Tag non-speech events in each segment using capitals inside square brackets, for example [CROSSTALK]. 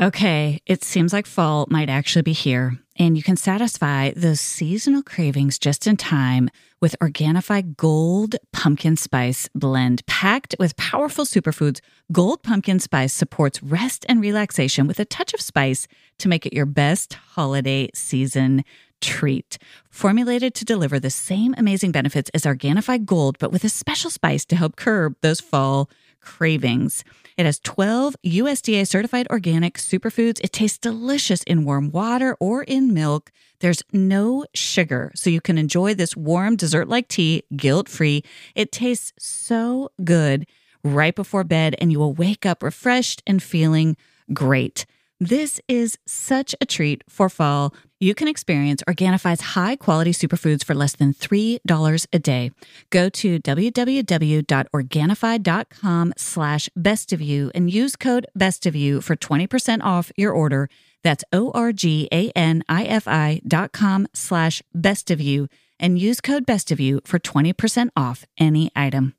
Okay, it seems like fall might actually be here, and you can satisfy those seasonal cravings just in time with Organifi Gold Pumpkin Spice Blend. Packed with powerful superfoods, Gold Pumpkin Spice supports rest and relaxation with a touch of spice to make it your best holiday season treat. Formulated to deliver the same amazing benefits as Organifi Gold, but with a special spice to help curb those fall cravings. It has 12 USDA certified organic superfoods. It tastes delicious in warm water or in milk. There's no sugar, so you can enjoy this warm dessert like tea guilt free. It tastes so good right before bed, and you will wake up refreshed and feeling great. This is such a treat for fall. You can experience Organifi's high quality superfoods for less than $3 a day. Go to www.organifi.com slash best of you and use code best of you for 20% off your order. That's O-R-G-A-N-I-F-I dot com slash best of you and use code best of you for 20% off any item.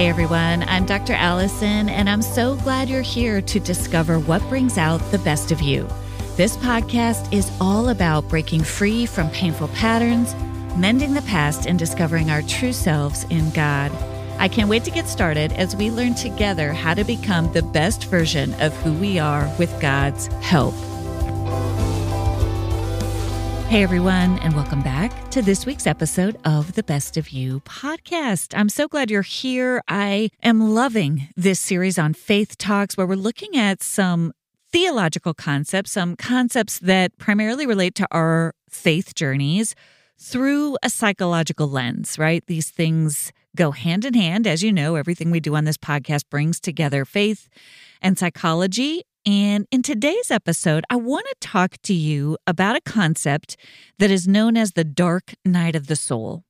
Hey everyone, I'm Dr. Alison, and I'm so glad you're here to discover what brings out the best of you. This podcast is all about breaking free from painful patterns, mending the past, and discovering our true selves in God. I can't wait to get started as we learn together how to become the best version of who we are with God's help. Hey, everyone, and welcome back to this week's episode of the Best of You podcast. I'm so glad you're here. I am loving this series on faith talks where we're looking at some theological concepts, some concepts that primarily relate to our faith journeys through a psychological lens, right? These things go hand in hand. As you know, everything we do on this podcast brings together faith and psychology and in today's episode, I want to talk to you about a concept that is known as the dark night of the soul.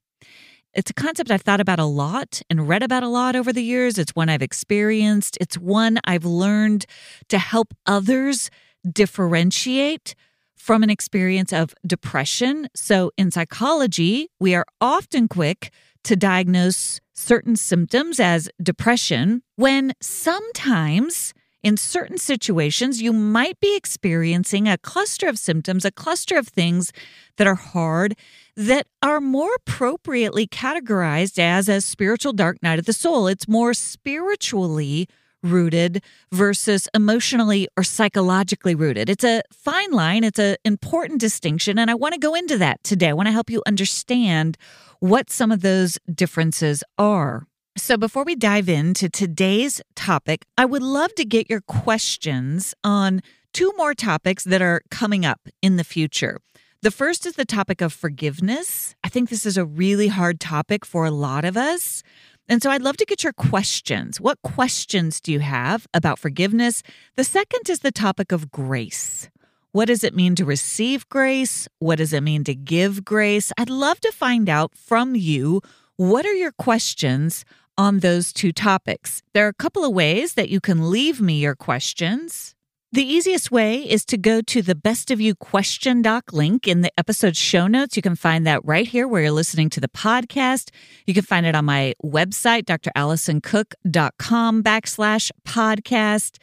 It's a concept I've thought about a lot and read about a lot over the years. It's one I've experienced. It's one I've learned to help others differentiate from an experience of depression. So, in psychology, we are often quick to diagnose certain symptoms as depression when sometimes in certain situations, you might be experiencing a cluster of symptoms, a cluster of things that are hard that are more appropriately categorized as a spiritual dark night of the soul. It's more spiritually rooted versus emotionally or psychologically rooted. It's a fine line, it's an important distinction. And I want to go into that today. I want to help you understand what some of those differences are. So, before we dive into today's topic, I would love to get your questions on two more topics that are coming up in the future. The first is the topic of forgiveness. I think this is a really hard topic for a lot of us. And so I'd love to get your questions. What questions do you have about forgiveness? The second is the topic of grace. What does it mean to receive grace? What does it mean to give grace? I'd love to find out from you what are your questions on those two topics. There are a couple of ways that you can leave me your questions. The easiest way is to go to the Best of You question doc link in the episode show notes. You can find that right here where you're listening to the podcast. You can find it on my website, dralisoncook.com backslash podcast.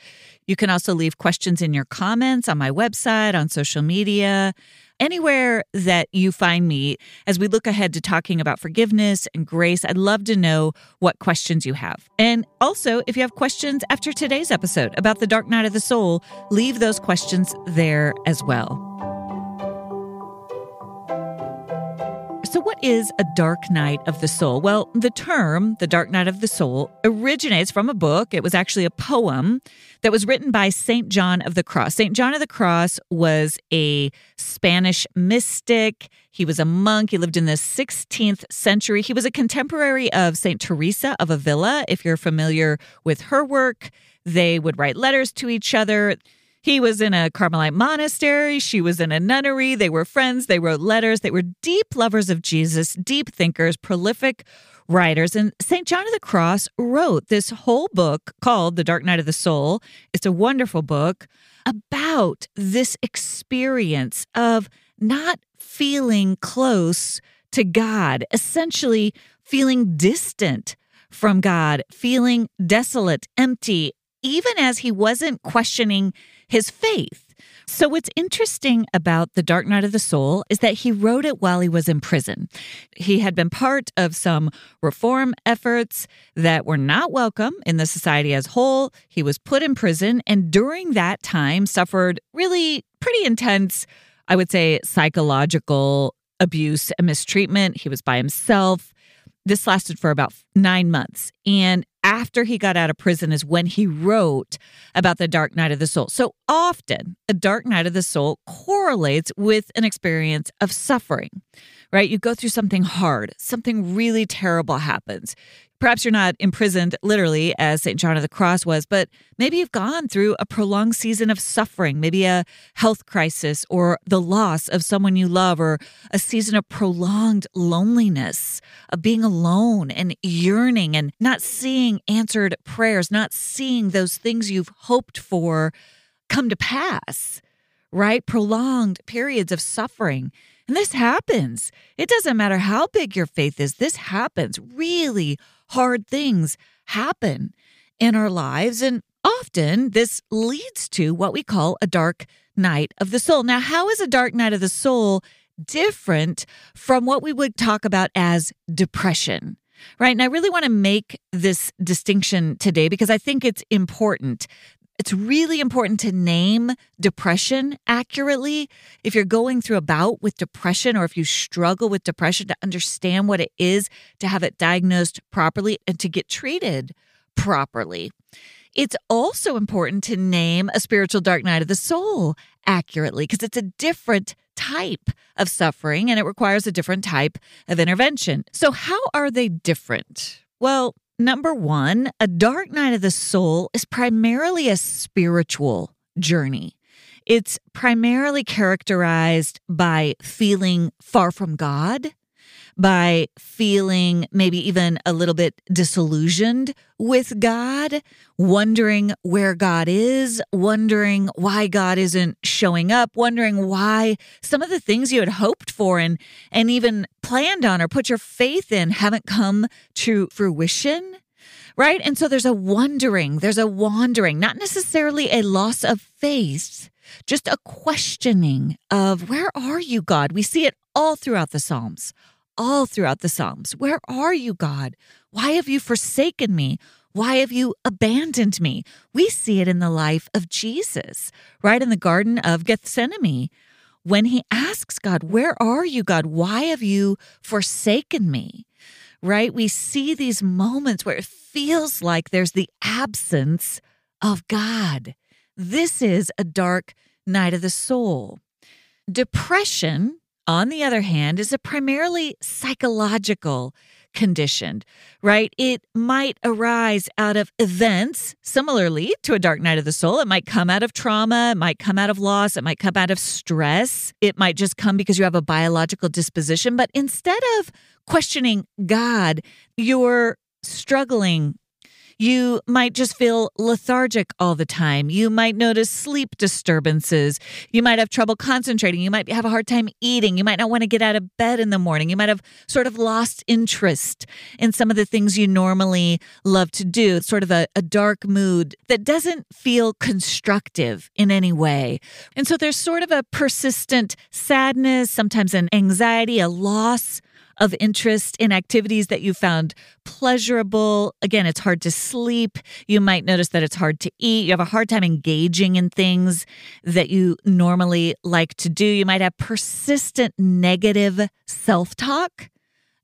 You can also leave questions in your comments on my website, on social media anywhere that you find me as we look ahead to talking about forgiveness and grace. I'd love to know what questions you have. And also, if you have questions after today's episode about the dark night of the soul, leave those questions there as well. So, what is a dark night of the soul? Well, the term, the dark night of the soul, originates from a book. It was actually a poem that was written by St. John of the Cross. St. John of the Cross was a Spanish mystic. He was a monk. He lived in the 16th century. He was a contemporary of St. Teresa of Avila. If you're familiar with her work, they would write letters to each other. He was in a Carmelite monastery. She was in a nunnery. They were friends. They wrote letters. They were deep lovers of Jesus, deep thinkers, prolific writers. And St. John of the Cross wrote this whole book called The Dark Night of the Soul. It's a wonderful book about this experience of not feeling close to God, essentially feeling distant from God, feeling desolate, empty, even as he wasn't questioning his faith. So, what's interesting about The Dark Night of the Soul is that he wrote it while he was in prison. He had been part of some reform efforts that were not welcome in the society as whole. He was put in prison, and during that time, suffered really pretty intense, I would say, psychological abuse and mistreatment. He was by himself. This lasted for about nine months. And after he got out of prison is when he wrote about the dark night of the soul. So often, a dark night of the soul correlates with an experience of suffering, right? You go through something hard, something really terrible happens. Perhaps you're not imprisoned literally as St. John of the Cross was, but maybe you've gone through a prolonged season of suffering, maybe a health crisis or the loss of someone you love, or a season of prolonged loneliness, of being alone and yearning and not seeing answered prayers, not seeing those things you've hoped for come to pass, right? Prolonged periods of suffering. And this happens. It doesn't matter how big your faith is, this happens really hard things happen in our lives. And often this leads to what we call a dark night of the soul. Now, how is a dark night of the soul different from what we would talk about as depression? Right. And I really want to make this distinction today because I think it's important it's really important to name depression accurately. If you're going through a bout with depression or if you struggle with depression, to understand what it is, to have it diagnosed properly, and to get treated properly. It's also important to name a spiritual dark night of the soul accurately because it's a different type of suffering and it requires a different type of intervention. So, how are they different? Well, Number one, a dark night of the soul is primarily a spiritual journey. It's primarily characterized by feeling far from God, by feeling maybe even a little bit disillusioned with God, wondering where God is, wondering why God isn't showing up, wondering why some of the things you had hoped for and and even planned on or put your faith in haven't come to fruition. Right? And so there's a wondering, there's a wandering, not necessarily a loss of faith, just a questioning of where are you, God? We see it all throughout the Psalms all throughout the Psalms. Where are you, God? Why have you forsaken me? Why have you abandoned me? We see it in the life of Jesus, right in the Garden of Gethsemane, when he asks God, Where are you, God? Why have you forsaken me? Right? We see these moments where it feels like there's the absence of God. This is a dark night of the soul. Depression on the other hand, is a primarily psychological condition, right? It might arise out of events similarly to a dark night of the soul. It might come out of trauma, it might come out of loss, it might come out of stress. It might just come because you have a biological disposition. But instead of questioning God, you're struggling you might just feel lethargic all the time. You might notice sleep disturbances. You might have trouble concentrating. You might have a hard time eating. You might not want to get out of bed in the morning. You might have sort of lost interest in some of the things you normally love to do. It's sort of a, a dark mood that doesn't feel constructive in any way. And so there's sort of a persistent sadness, sometimes an anxiety, a loss of interest in activities that you found pleasurable. Again, it's hard to sleep. You might notice that it's hard to eat. You have a hard time engaging in things that you normally like to do. You might have persistent negative self talk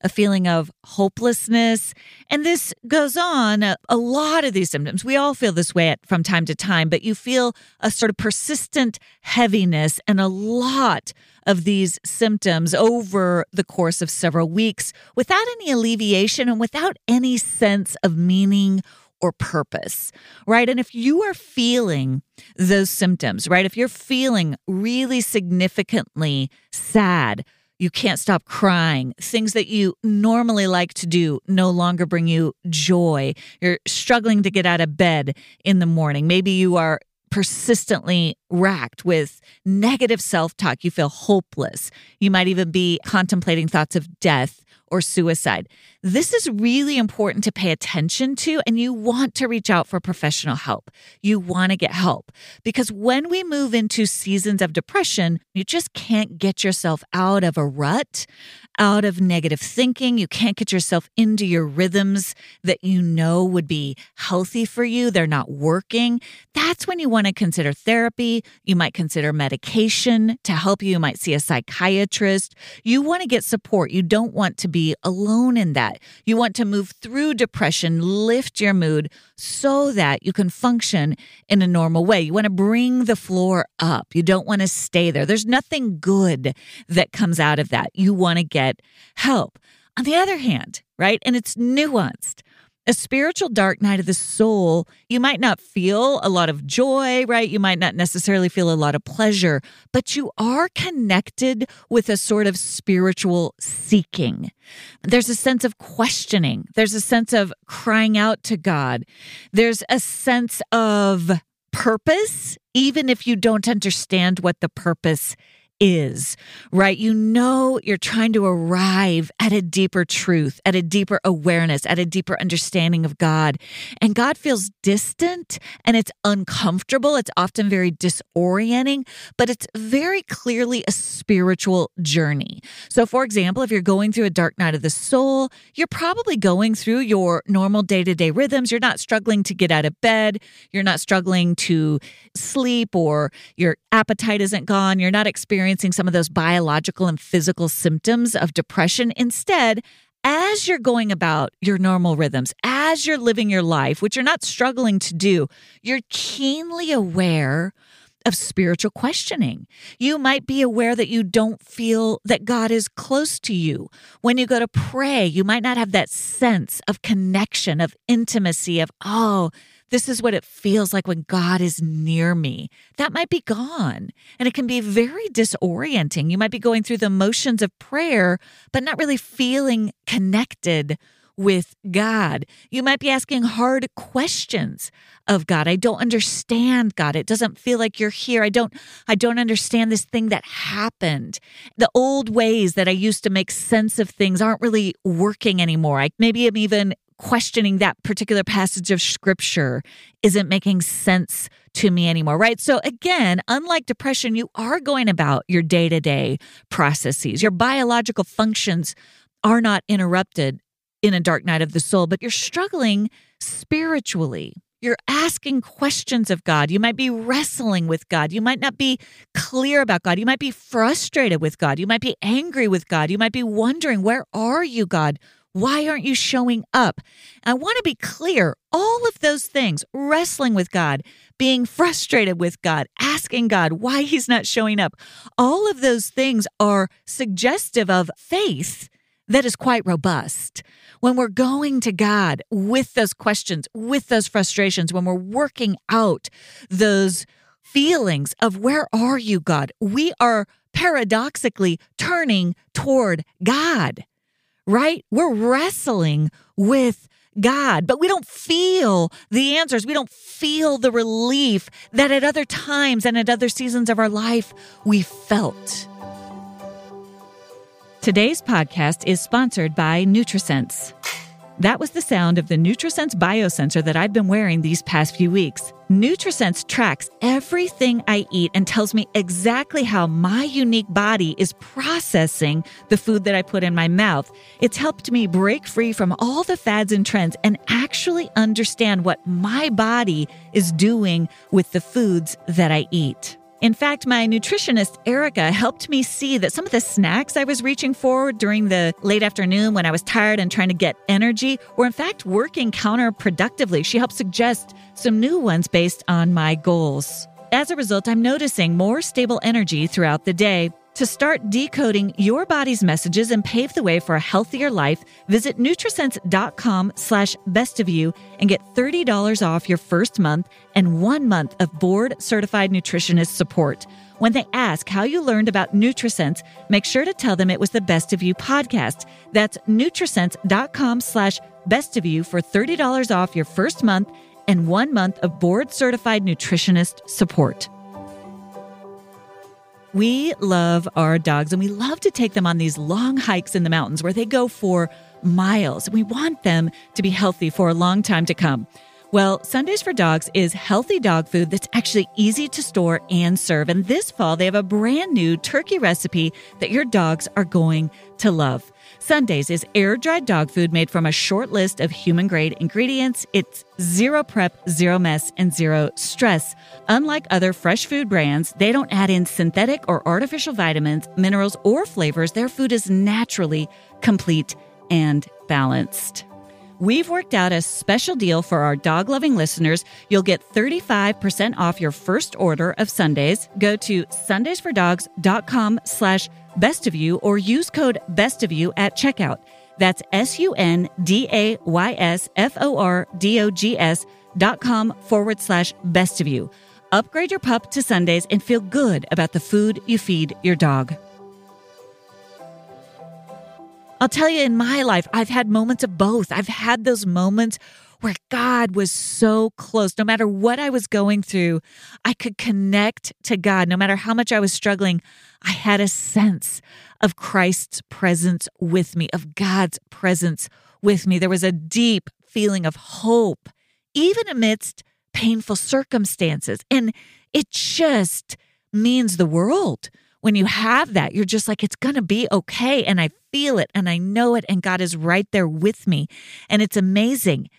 a feeling of hopelessness. And this goes on. A, a, lot of these symptoms, we all feel this way at, from time to time, but you feel a sort of persistent heaviness and a lot of these symptoms over the course of several weeks without any alleviation and without any sense of meaning or purpose, right? And if you are feeling those symptoms, right? If you're feeling really significantly sad, you can't stop crying. Things that you normally like to do no longer bring you joy. You're struggling to get out of bed in the morning. Maybe you are persistently racked with negative self talk. You feel hopeless. You might even be contemplating thoughts of death or suicide. This is really important to pay attention to, and you want to reach out for professional help. You want to get help because when we move into seasons of depression, you just can't get yourself out of a rut, out of negative thinking. You can't get yourself into your rhythms that you know would be healthy for you. They're not working. That's when you want to consider therapy. You might consider medication to help you. You might see a psychiatrist. You want to get support. You don't want to alone in that. You want to move through depression, lift your mood so that you can function in a normal way. You want to bring the floor up. You don't want to stay there. There's nothing good that comes out of that. You want to get help. On the other hand, right? And it's nuanced a spiritual dark night of the soul, you might not feel a lot of joy, right? You might not necessarily feel a lot of pleasure, but you are connected with a sort of spiritual seeking. There's a sense of questioning, there's a sense of crying out to God, there's a sense of purpose, even if you don't understand what the purpose is, right? You know, you're trying to arrive at a deeper truth, at a deeper awareness, at a deeper understanding of God. And God feels distant and it's uncomfortable. It's often very disorienting, but it's very clearly a spiritual journey. So, for example, if you're going through a dark night of the soul, you're probably going through your normal day to day rhythms. You're not struggling to get out of bed. You're not struggling to sleep or your appetite isn't gone. You're not experiencing experiencing some of those biological and physical symptoms of depression. Instead, as you're going about your normal rhythms, as you're living your life, which you're not struggling to do, you're keenly aware of spiritual questioning. You might be aware that you don't feel that God is close to you. When you go to pray, you might not have that sense of connection, of intimacy, of, oh, this is what it feels like when God is near me. That might be gone. And it can be very disorienting. You might be going through the motions of prayer, but not really feeling connected with God. You might be asking hard questions of God. I don't understand God. It doesn't feel like you're here. I don't I don't understand this thing that happened. The old ways that I used to make sense of things aren't really working anymore. I maybe I'm even questioning that particular passage of scripture isn't making sense to me anymore, right? So, again, unlike depression, you are going about your day to day processes. Your biological functions are not interrupted in a dark night of the soul, but you're struggling spiritually. You're asking questions of God. You might be wrestling with God. You might not be clear about God. You might be frustrated with God. You might be angry with God. You might be wondering, Where are you, God? Why aren't you showing up? I want to be clear all of those things wrestling with God, being frustrated with God, asking God why He's not showing up all of those things are suggestive of faith that is quite robust. When we're going to God with those questions, with those frustrations, when we're working out those feelings of where are you, God, we are paradoxically turning toward God right? We're wrestling with God, but we don't feel the answers. We don't feel the relief that at other times and at other seasons of our life we felt. Today's podcast is sponsored by NutriSense. That was the sound of the NutriSense biosensor that I've been wearing these past few weeks. NutriSense tracks everything I eat and tells me exactly how my unique body is processing the food that I put in my mouth. It's helped me break free from all the fads and trends and actually understand what my body is doing with the foods that I eat. In fact, my nutritionist, Erica, helped me see that some of the snacks I was reaching for during the late afternoon when I was tired and trying to get energy were in fact working counterproductively. She helped suggest some new ones based on my goals. As a result, I'm noticing more stable energy throughout the day. To start decoding your body's messages and pave the way for a healthier life, visit Nutrisense.com slash best of you and get $30 off your first month and one month of board certified nutritionist support. When they ask how you learned about Nutrisense, make sure to tell them it was the Best of You podcast. That's Nutrisense.com slash best of you for $30 off your first month and one month of board certified nutritionist support. We love our dogs and we love to take them on these long hikes in the mountains where they go for miles. We want them to be healthy for a long time to come. Well, Sundays for Dogs is healthy dog food that's actually easy to store and serve. And this fall, they have a brand new turkey recipe that your dogs are going to love. Sundays is air dried dog food made from a short list of human grade ingredients. It's zero prep, zero mess, and zero stress. Unlike other fresh food brands, they don't add in synthetic or artificial vitamins, minerals, or flavors. Their food is naturally complete and balanced. We've worked out a special deal for our dog loving listeners. You'll get 35% off your first order of Sundays. Go to sundaysfordogs.com slash best of you or use code best of you at checkout. That's S U N D A Y S F O R D O G S dot com forward slash best of you. Upgrade your pup to Sundays and feel good about the food you feed your dog. I'll tell you, in my life, I've had moments of both. I've had those moments where God was so close. No matter what I was going through, I could connect to God. No matter how much I was struggling, I had a sense of Christ's presence with me, of God's presence with me. There was a deep feeling of hope, even amidst painful circumstances. And it just means the world when you have that, you're just like, it's going to be okay. And I feel it and I know it. And God is right there with me. And it's amazing.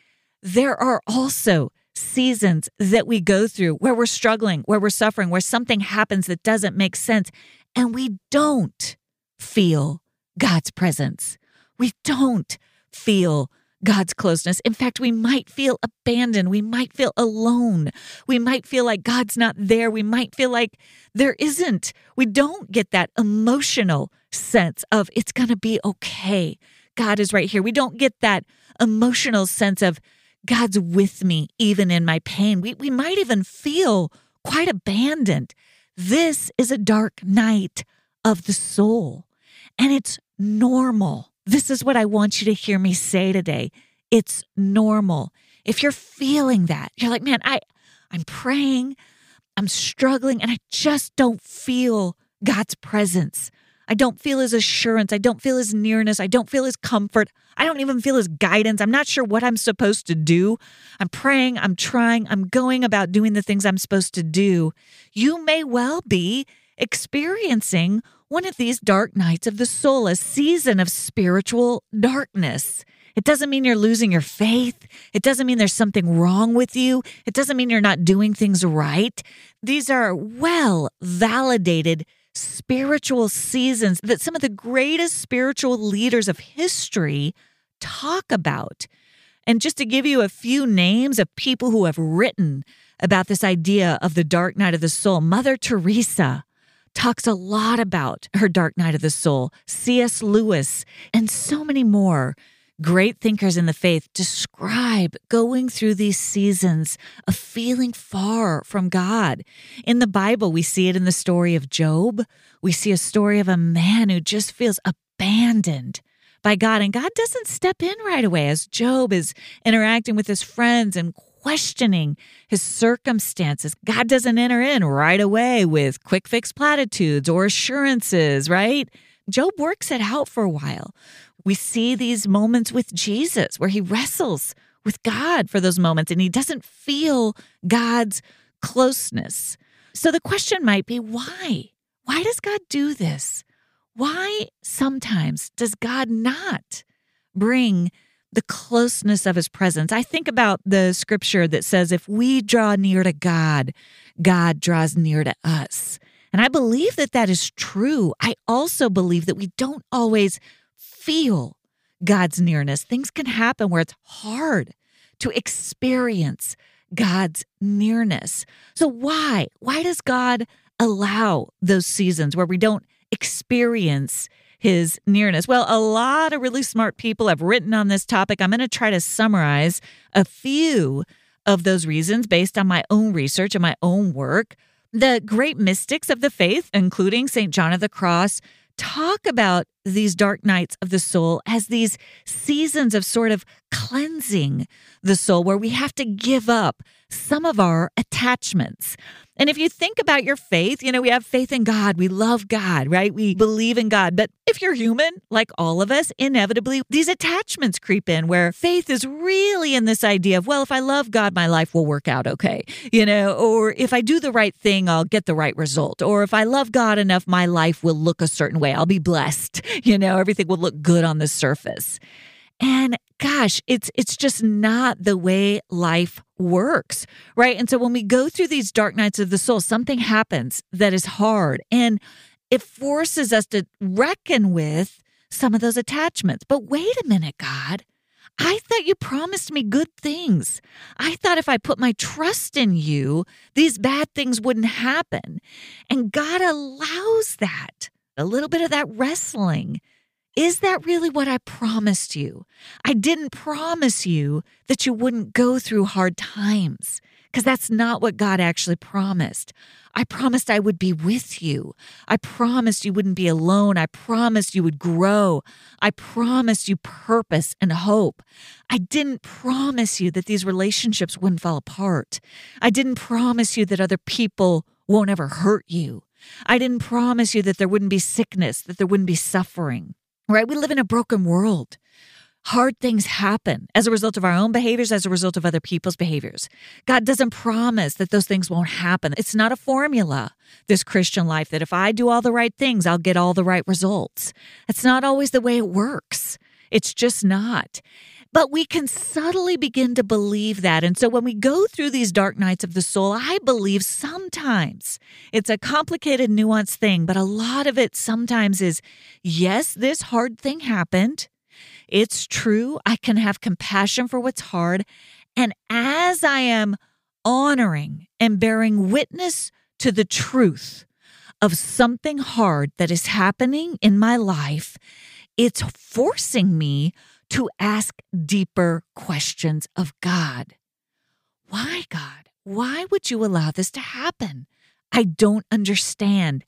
There are also seasons that we go through where we're struggling, where we're suffering, where something happens that doesn't make sense. And we don't feel God's presence. We don't feel God's closeness. In fact, we might feel abandoned. We might feel alone. We might feel like God's not there. We might feel like there isn't. We don't get that emotional sense of it's going to be okay. God is right here. We don't get that emotional sense of God's with me even in my pain. We, we might even feel quite abandoned. This is a dark night of the soul, and it's normal. This is what I want you to hear me say today. It's normal. If you're feeling that, you're like, man, I, I'm praying, I'm struggling, and I just don't feel God's presence. I don't feel his assurance. I don't feel his nearness. I don't feel his comfort. I don't even feel his guidance. I'm not sure what I'm supposed to do. I'm praying, I'm trying, I'm going about doing the things I'm supposed to do. You may well be experiencing one of these dark nights of the soul, a season of spiritual darkness. It doesn't mean you're losing your faith. It doesn't mean there's something wrong with you. It doesn't mean you're not doing things right. These are well validated spiritual seasons that some of the greatest spiritual leaders of history talk about. And just to give you a few names of people who have written about this idea of the dark night of the soul, Mother Teresa, talks a lot about her dark night of the soul, C.S. Lewis, and so many more. Great thinkers in the faith describe going through these seasons of feeling far from God. In the Bible, we see it in the story of Job. We see a story of a man who just feels abandoned by God, and God doesn't step in right away as Job is interacting with his friends and questioning his circumstances. God doesn't enter in right away with quick fix platitudes or assurances, right? Job works it out for a while. We see these moments with Jesus where he wrestles with God for those moments and he doesn't feel God's closeness. So the question might be why? Why does God do this? Why sometimes does God not bring the closeness of his presence. I think about the scripture that says, if we draw near to God, God draws near to us. And I believe that that is true. I also believe that we don't always feel God's nearness. Things can happen where it's hard to experience God's nearness. So, why? Why does God allow those seasons where we don't experience his nearness? Well, a lot of really smart people have written on this topic. I'm going to try to summarize a few of those reasons based on my own research and my own work. The great mystics of the faith, including St. John of the Cross, talk about these dark nights of the soul as these seasons of sort of cleansing the soul where we have to give up some of our attachments. And if you think about your faith, you know, we have faith in God. We love God, right? We believe in God. But if you're human, like all of us, inevitably these attachments creep in where faith is really in this idea of, well, if I love God, my life will work out okay, you know, or if I do the right thing, I'll get the right result. Or if I love God enough, my life will look a certain way. I'll be blessed, [LAUGHS] you know, everything will look good on the surface. And gosh, it's it's just not the way life works, right? And so when we go through these dark nights of the soul, something happens that is hard and it forces us to reckon with some of those attachments. But wait a minute, God. I thought you promised me good things. I thought if I put my trust in you, these bad things wouldn't happen. And God allows that, a little bit of that wrestling is that really what I promised you? I didn't promise you that you wouldn't go through hard times because that's not what God actually promised. I promised I would be with you. I promised you wouldn't be alone. I promised you would grow. I promised you purpose and hope. I didn't promise you that these relationships wouldn't fall apart. I didn't promise you that other people won't ever hurt you. I didn't promise you that there wouldn't be sickness, that there wouldn't be suffering right? We live in a broken world. Hard things happen as a result of our own behaviors, as a result of other people's behaviors. God doesn't promise that those things won't happen. It's not a formula, this Christian life, that if I do all the right things, I'll get all the right results. It's not always the way it works. It's just not. But we can subtly begin to believe that. And so when we go through these dark nights of the soul, I believe sometimes it's a complicated, nuanced thing, but a lot of it sometimes is yes, this hard thing happened. It's true. I can have compassion for what's hard. And as I am honoring and bearing witness to the truth of something hard that is happening in my life, it's forcing me to ask deeper questions of God. Why, God? Why would you allow this to happen? I don't understand.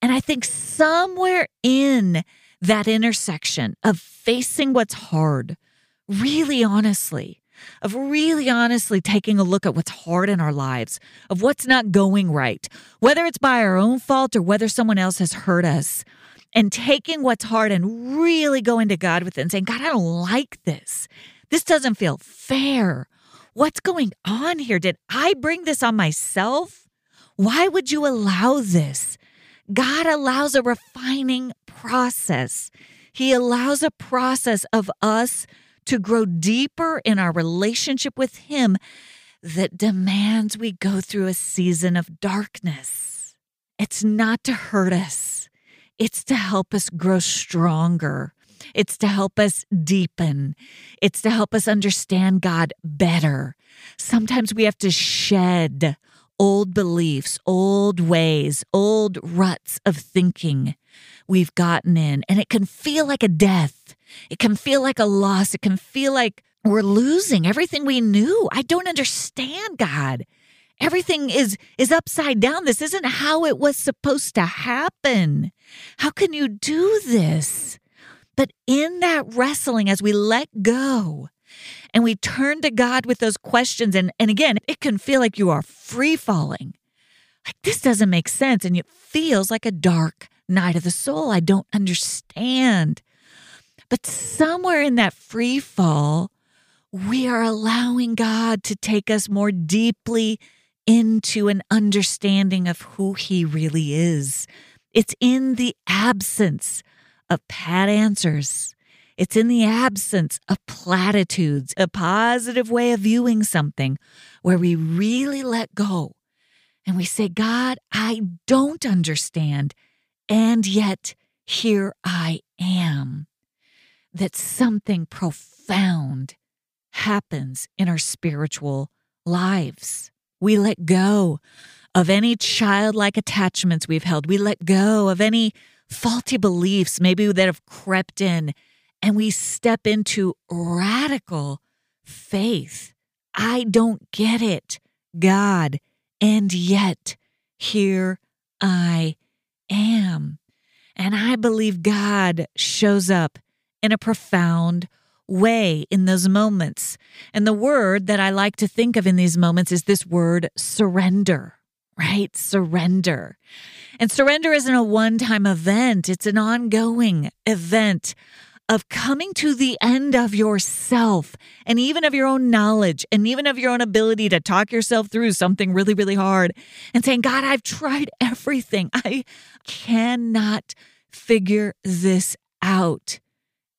And I think somewhere in that intersection of facing what's hard, really honestly, of really honestly taking a look at what's hard in our lives, of what's not going right, whether it's by our own fault or whether someone else has hurt us, and taking what's hard and really going to God with it and saying, God, I don't like this. This doesn't feel fair. What's going on here? Did I bring this on myself? Why would you allow this? God allows a refining process. He allows a process of us to grow deeper in our relationship with Him that demands we go through a season of darkness. It's not to hurt us. It's to help us grow stronger. It's to help us deepen. It's to help us understand God better. Sometimes we have to shed old beliefs, old ways, old ruts of thinking we've gotten in. And it can feel like a death. It can feel like a loss. It can feel like we're losing everything we knew. I don't understand God everything is is upside down this isn't how it was supposed to happen how can you do this? But in that wrestling as we let go and we turn to god with those questions and and again it can feel like you are free falling like this doesn't make sense and it feels like a dark night of the soul. I don't understand. But somewhere in that free fall we are allowing God to take us more deeply into an understanding of who he really is. It's in the absence of pat answers. It's in the absence of platitudes, a positive way of viewing something where we really let go and we say, God, I don't understand. And yet here I am. That something profound happens in our spiritual lives. We let go of any childlike attachments we've held. We let go of any faulty beliefs, maybe that have crept in, and we step into radical faith. I don't get it, God, and yet here I am. And I believe God shows up in a profound way in those moments. And the word that I like to think of in these moments is this word surrender, right? Surrender. And surrender isn't a one time event, it's an ongoing event of coming to the end of yourself and even of your own knowledge and even of your own ability to talk yourself through something really, really hard and saying, God, I've tried everything. I cannot figure this out.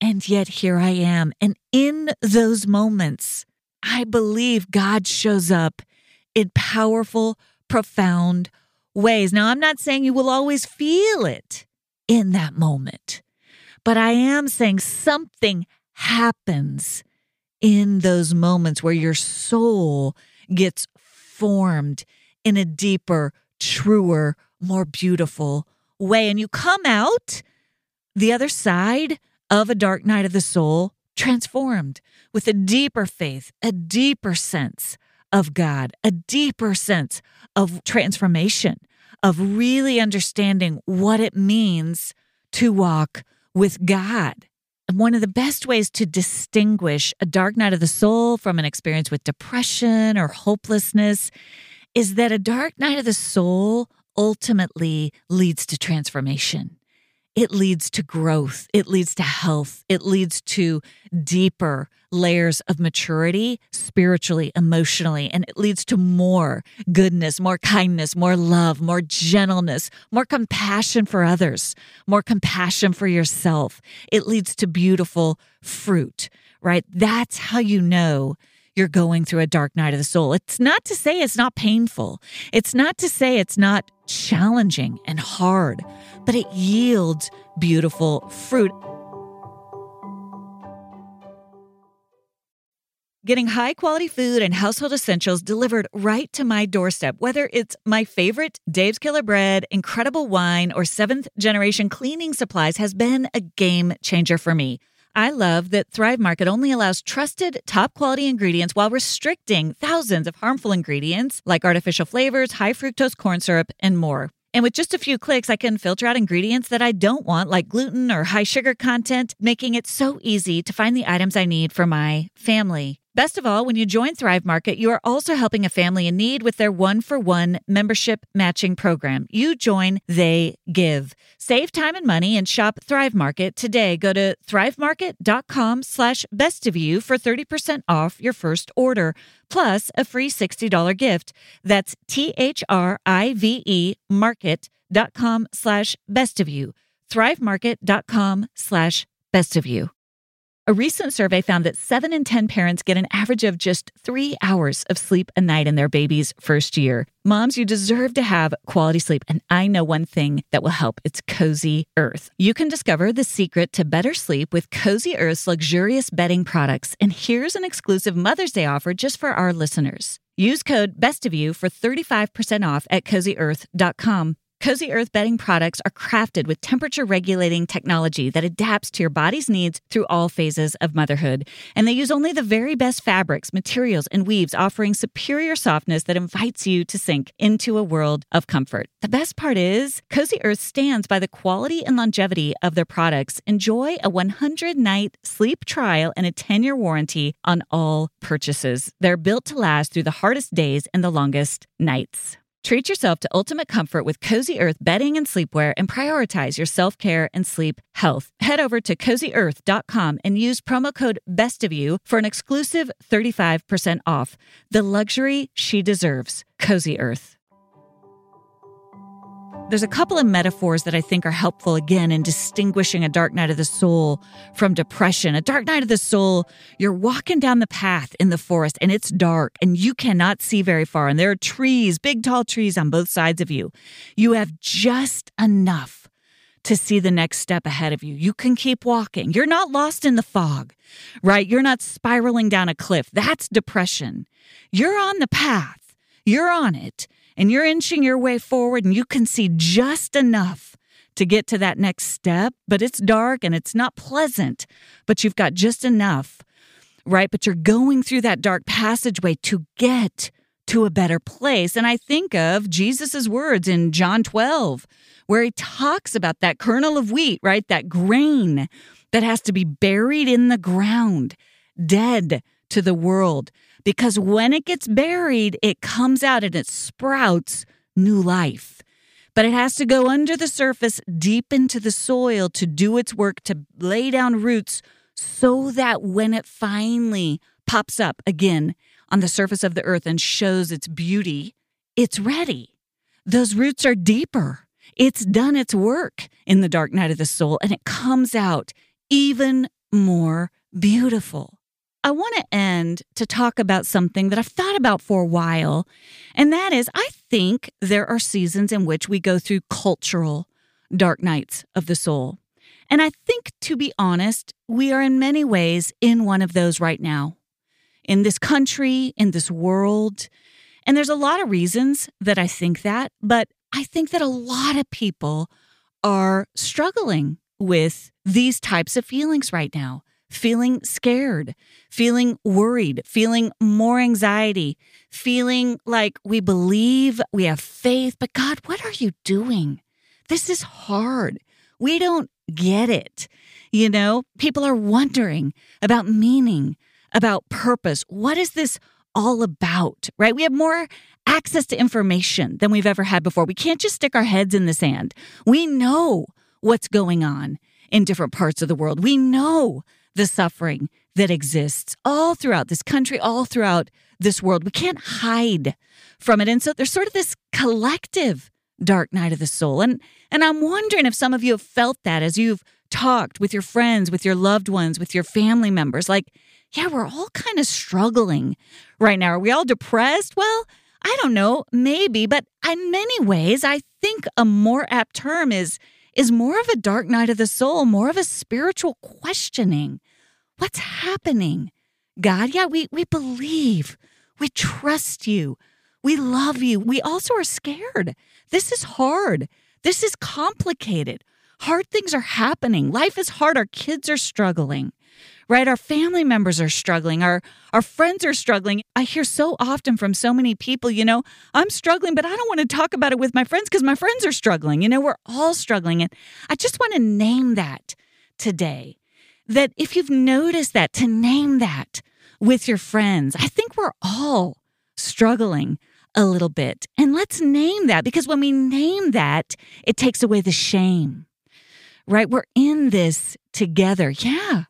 And yet here I am. And in those moments, I believe God shows up in powerful, profound ways. Now, I'm not saying you will always feel it in that moment, but I am saying something happens in those moments where your soul gets formed in a deeper, truer, more beautiful way. And you come out the other side of a dark night of the soul transformed with a deeper faith, a deeper sense of God, a deeper sense of transformation, of really understanding what it means to walk with God. And one of the best ways to distinguish a dark night of the soul from an experience with depression or hopelessness is that a dark night of the soul ultimately leads to transformation it leads to growth, it leads to health, it leads to deeper layers of maturity spiritually, emotionally, and it leads to more goodness, more kindness, more love, more gentleness, more compassion for others, more compassion for yourself. It leads to beautiful fruit, right? That's how you know you're going through a dark night of the soul. It's not to say it's not painful. It's not to say it's not challenging and hard, but it yields beautiful fruit. Getting high quality food and household essentials delivered right to my doorstep, whether it's my favorite Dave's Killer Bread, incredible wine, or seventh generation cleaning supplies, has been a game changer for me. I love that Thrive Market only allows trusted, top quality ingredients while restricting thousands of harmful ingredients like artificial flavors, high fructose corn syrup, and more. And with just a few clicks, I can filter out ingredients that I don't want, like gluten or high sugar content, making it so easy to find the items I need for my family. Best of all, when you join Thrive Market, you are also helping a family in need with their one for one membership matching program. You join, they give. Save time and money and shop Thrive Market today. Go to thrivemarket.com slash best of you for 30% off your first order, plus a free $60 gift. That's T H R I V E market.com slash best of you. Thrivemarket.com slash best of you. A recent survey found that 7 in 10 parents get an average of just three hours of sleep a night in their baby's first year. Moms, you deserve to have quality sleep, and I know one thing that will help. It's Cozy Earth. You can discover the secret to better sleep with Cozy Earth's luxurious bedding products. And here's an exclusive Mother's Day offer just for our listeners. Use code BESTOFYOU for 35% off at cozyearth.com. Cozy Earth bedding products are crafted with temperature regulating technology that adapts to your body's needs through all phases of motherhood. And they use only the very best fabrics, materials, and weaves, offering superior softness that invites you to sink into a world of comfort. The best part is, Cozy Earth stands by the quality and longevity of their products. Enjoy a 100 night sleep trial and a 10 year warranty on all purchases. They're built to last through the hardest days and the longest nights. Treat yourself to ultimate comfort with Cozy Earth bedding and sleepwear and prioritize your self care and sleep health. Head over to cozyearth.com and use promo code Best of You for an exclusive 35% off. The luxury she deserves. Cozy Earth. There's a couple of metaphors that I think are helpful again in distinguishing a dark night of the soul from depression. A dark night of the soul, you're walking down the path in the forest and it's dark and you cannot see very far. And there are trees, big tall trees on both sides of you. You have just enough to see the next step ahead of you. You can keep walking. You're not lost in the fog, right? You're not spiraling down a cliff. That's depression. You're on the path, you're on it and you're inching your way forward and you can see just enough to get to that next step, but it's dark and it's not pleasant, but you've got just enough, right? But you're going through that dark passageway to get to a better place. And I think of Jesus' words in John 12, where he talks about that kernel of wheat, right? That grain that has to be buried in the ground, dead to the world. Because when it gets buried, it comes out and it sprouts new life. But it has to go under the surface, deep into the soil to do its work, to lay down roots so that when it finally pops up again on the surface of the earth and shows its beauty, it's ready. Those roots are deeper. It's done its work in the dark night of the soul, and it comes out even more beautiful. I want to end to talk about something that I've thought about for a while, and that is I think there are seasons in which we go through cultural dark nights of the soul. And I think, to be honest, we are in many ways in one of those right now. In this country, in this world. And there's a lot of reasons that I think that, but I think that a lot of people are struggling with these types of feelings right now feeling scared, feeling worried, feeling more anxiety, feeling like we believe, we have faith, but God, what are you doing? This is hard. We don't get it. You know, people are wondering about meaning, about purpose. What is this all about, right? We have more access to information than we've ever had before. We can't just stick our heads in the sand. We know what's going on in different parts of the world. We know the suffering that exists all throughout this country, all throughout this world. We can't hide from it. And so there's sort of this collective dark night of the soul. And and I'm wondering if some of you have felt that as you've talked with your friends, with your loved ones, with your family members. Like, yeah, we're all kind of struggling right now. Are we all depressed? Well, I don't know, maybe, but in many ways, I think a more apt term is is more of a dark night of the soul, more of a spiritual questioning. What's happening? God, yeah, we, we believe. We trust you. We love you. We also are scared. This is hard. This is complicated. Hard things are happening. Life is hard. Our kids are struggling right? Our family members are struggling, our, our friends are struggling. I hear so often from so many people, you know, I'm struggling, but I don't want to talk about it with my friends because my friends are struggling. You know, we're all struggling. And I just want to name that today. That if you've noticed that, to name that with your friends. I think we're all struggling a little bit. And let's name that because when we name that, it takes away the shame, right? We're in this together. Yeah,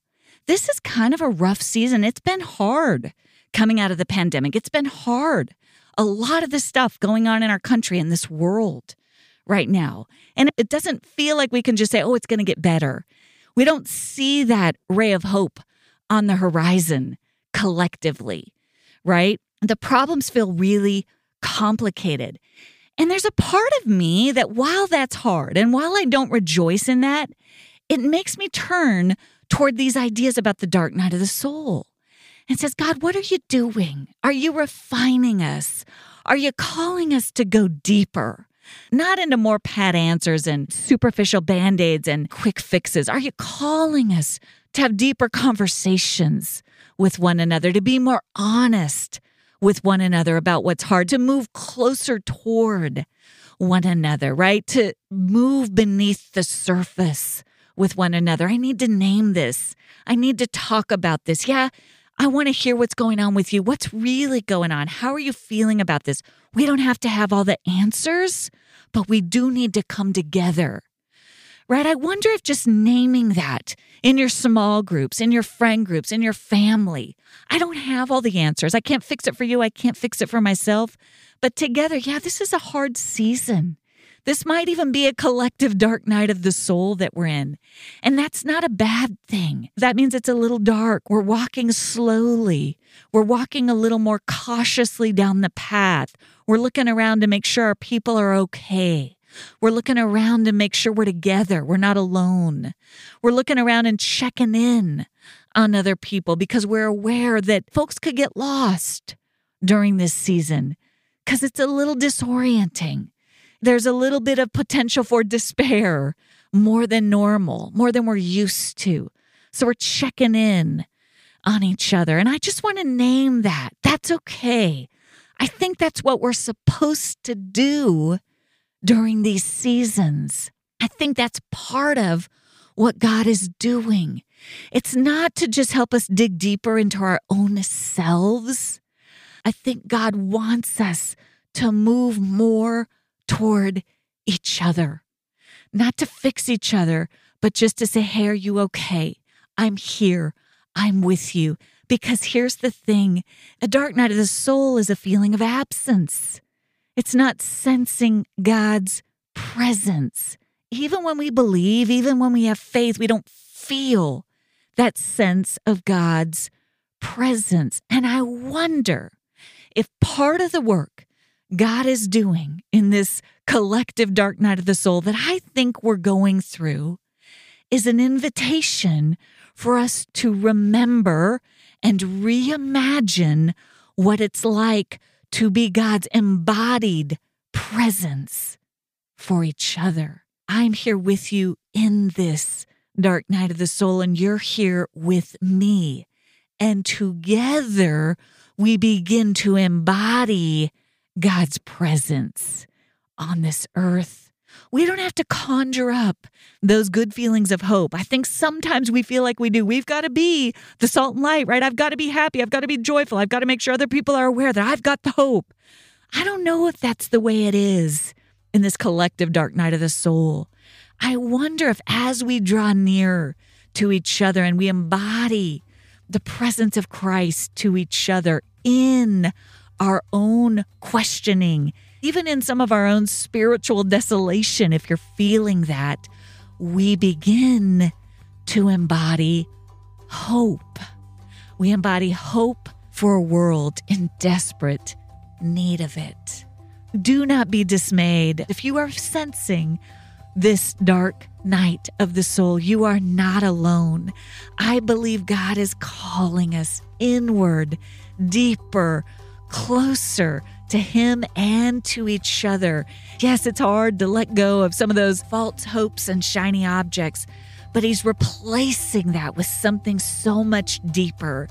this is kind of a rough season. It's been hard coming out of the pandemic. It's been hard. A lot of the stuff going on in our country and this world right now. And it doesn't feel like we can just say, oh, it's going to get better. We don't see that ray of hope on the horizon collectively, right? The problems feel really complicated. And there's a part of me that while that's hard and while I don't rejoice in that, it makes me turn toward these ideas about the dark night of the soul and says, God, what are you doing? Are you refining us? Are you calling us to go deeper? Not into more pat answers and superficial band aids and quick fixes. Are you calling us to have deeper conversations with one another, to be more honest with one another about what's hard, to move closer toward one another, right? To move beneath the surface with one another. I need to name this. I need to talk about this. Yeah, I want to hear what's going on with you. What's really going on? How are you feeling about this? We don't have to have all the answers, but we do need to come together. Right? I wonder if just naming that in your small groups, in your friend groups, in your family, I don't have all the answers. I can't fix it for you. I can't fix it for myself. But together, yeah, this is a hard season. This might even be a collective dark night of the soul that we're in. And that's not a bad thing. That means it's a little dark. We're walking slowly. We're walking a little more cautiously down the path. We're looking around to make sure our people are okay. We're looking around to make sure we're together. We're not alone. We're looking around and checking in on other people because we're aware that folks could get lost during this season because it's a little disorienting there's a little bit of potential for despair more than normal, more than we're used to. So we're checking in on each other. And I just want to name that. That's okay. I think that's what we're supposed to do during these seasons. I think that's part of what God is doing. It's not to just help us dig deeper into our own selves. I think God wants us to move more toward each other, not to fix each other, but just to say, Hey, are you okay? I'm here. I'm with you. Because here's the thing a dark night of the soul is a feeling of absence. It's not sensing God's presence. Even when we believe, even when we have faith, we don't feel that sense of God's presence. And I wonder if part of the work God is doing in this collective dark night of the soul that I think we're going through is an invitation for us to remember and reimagine what it's like to be God's embodied presence for each other. I'm here with you in this dark night of the soul, and you're here with me. And together we begin to embody God's presence on this earth. We don't have to conjure up those good feelings of hope. I think sometimes we feel like we do. We've got to be the salt and light, right? I've got to be happy. I've got to be joyful. I've got to make sure other people are aware that I've got the hope. I don't know if that's the way it is in this collective dark night of the soul. I wonder if as we draw near to each other and we embody the presence of Christ to each other in our own questioning, even in some of our own spiritual desolation, if you're feeling that, we begin to embody hope. We embody hope for a world in desperate need of it. Do not be dismayed. If you are sensing this dark night of the soul, you are not alone. I believe God is calling us inward, deeper, closer to Him and to each other. Yes, it's hard to let go of some of those false hopes and shiny objects, but He's replacing that with something so much deeper.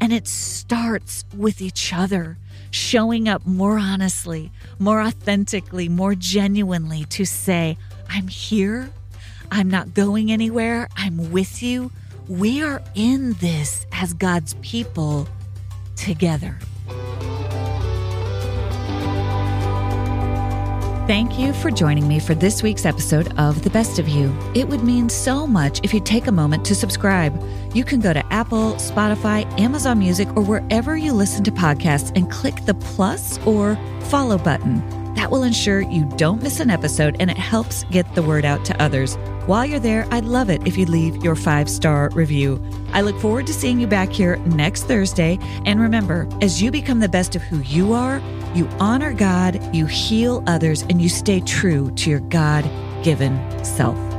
And it starts with each other, showing up more honestly, more authentically, more genuinely to say, I'm here. I'm not going anywhere. I'm with you. We are in this as God's people together. Thank you for joining me for this week's episode of The Best of You. It would mean so much if you take a moment to subscribe. You can go to Apple, Spotify, Amazon Music, or wherever you listen to podcasts and click the plus or follow button. That will ensure you don't miss an episode and it helps get the word out to others. While you're there, I'd love it if you'd leave your five star review. I look forward to seeing you back here next Thursday. And remember, as you become the best of who you are, you honor God, you heal others, and you stay true to your God given self.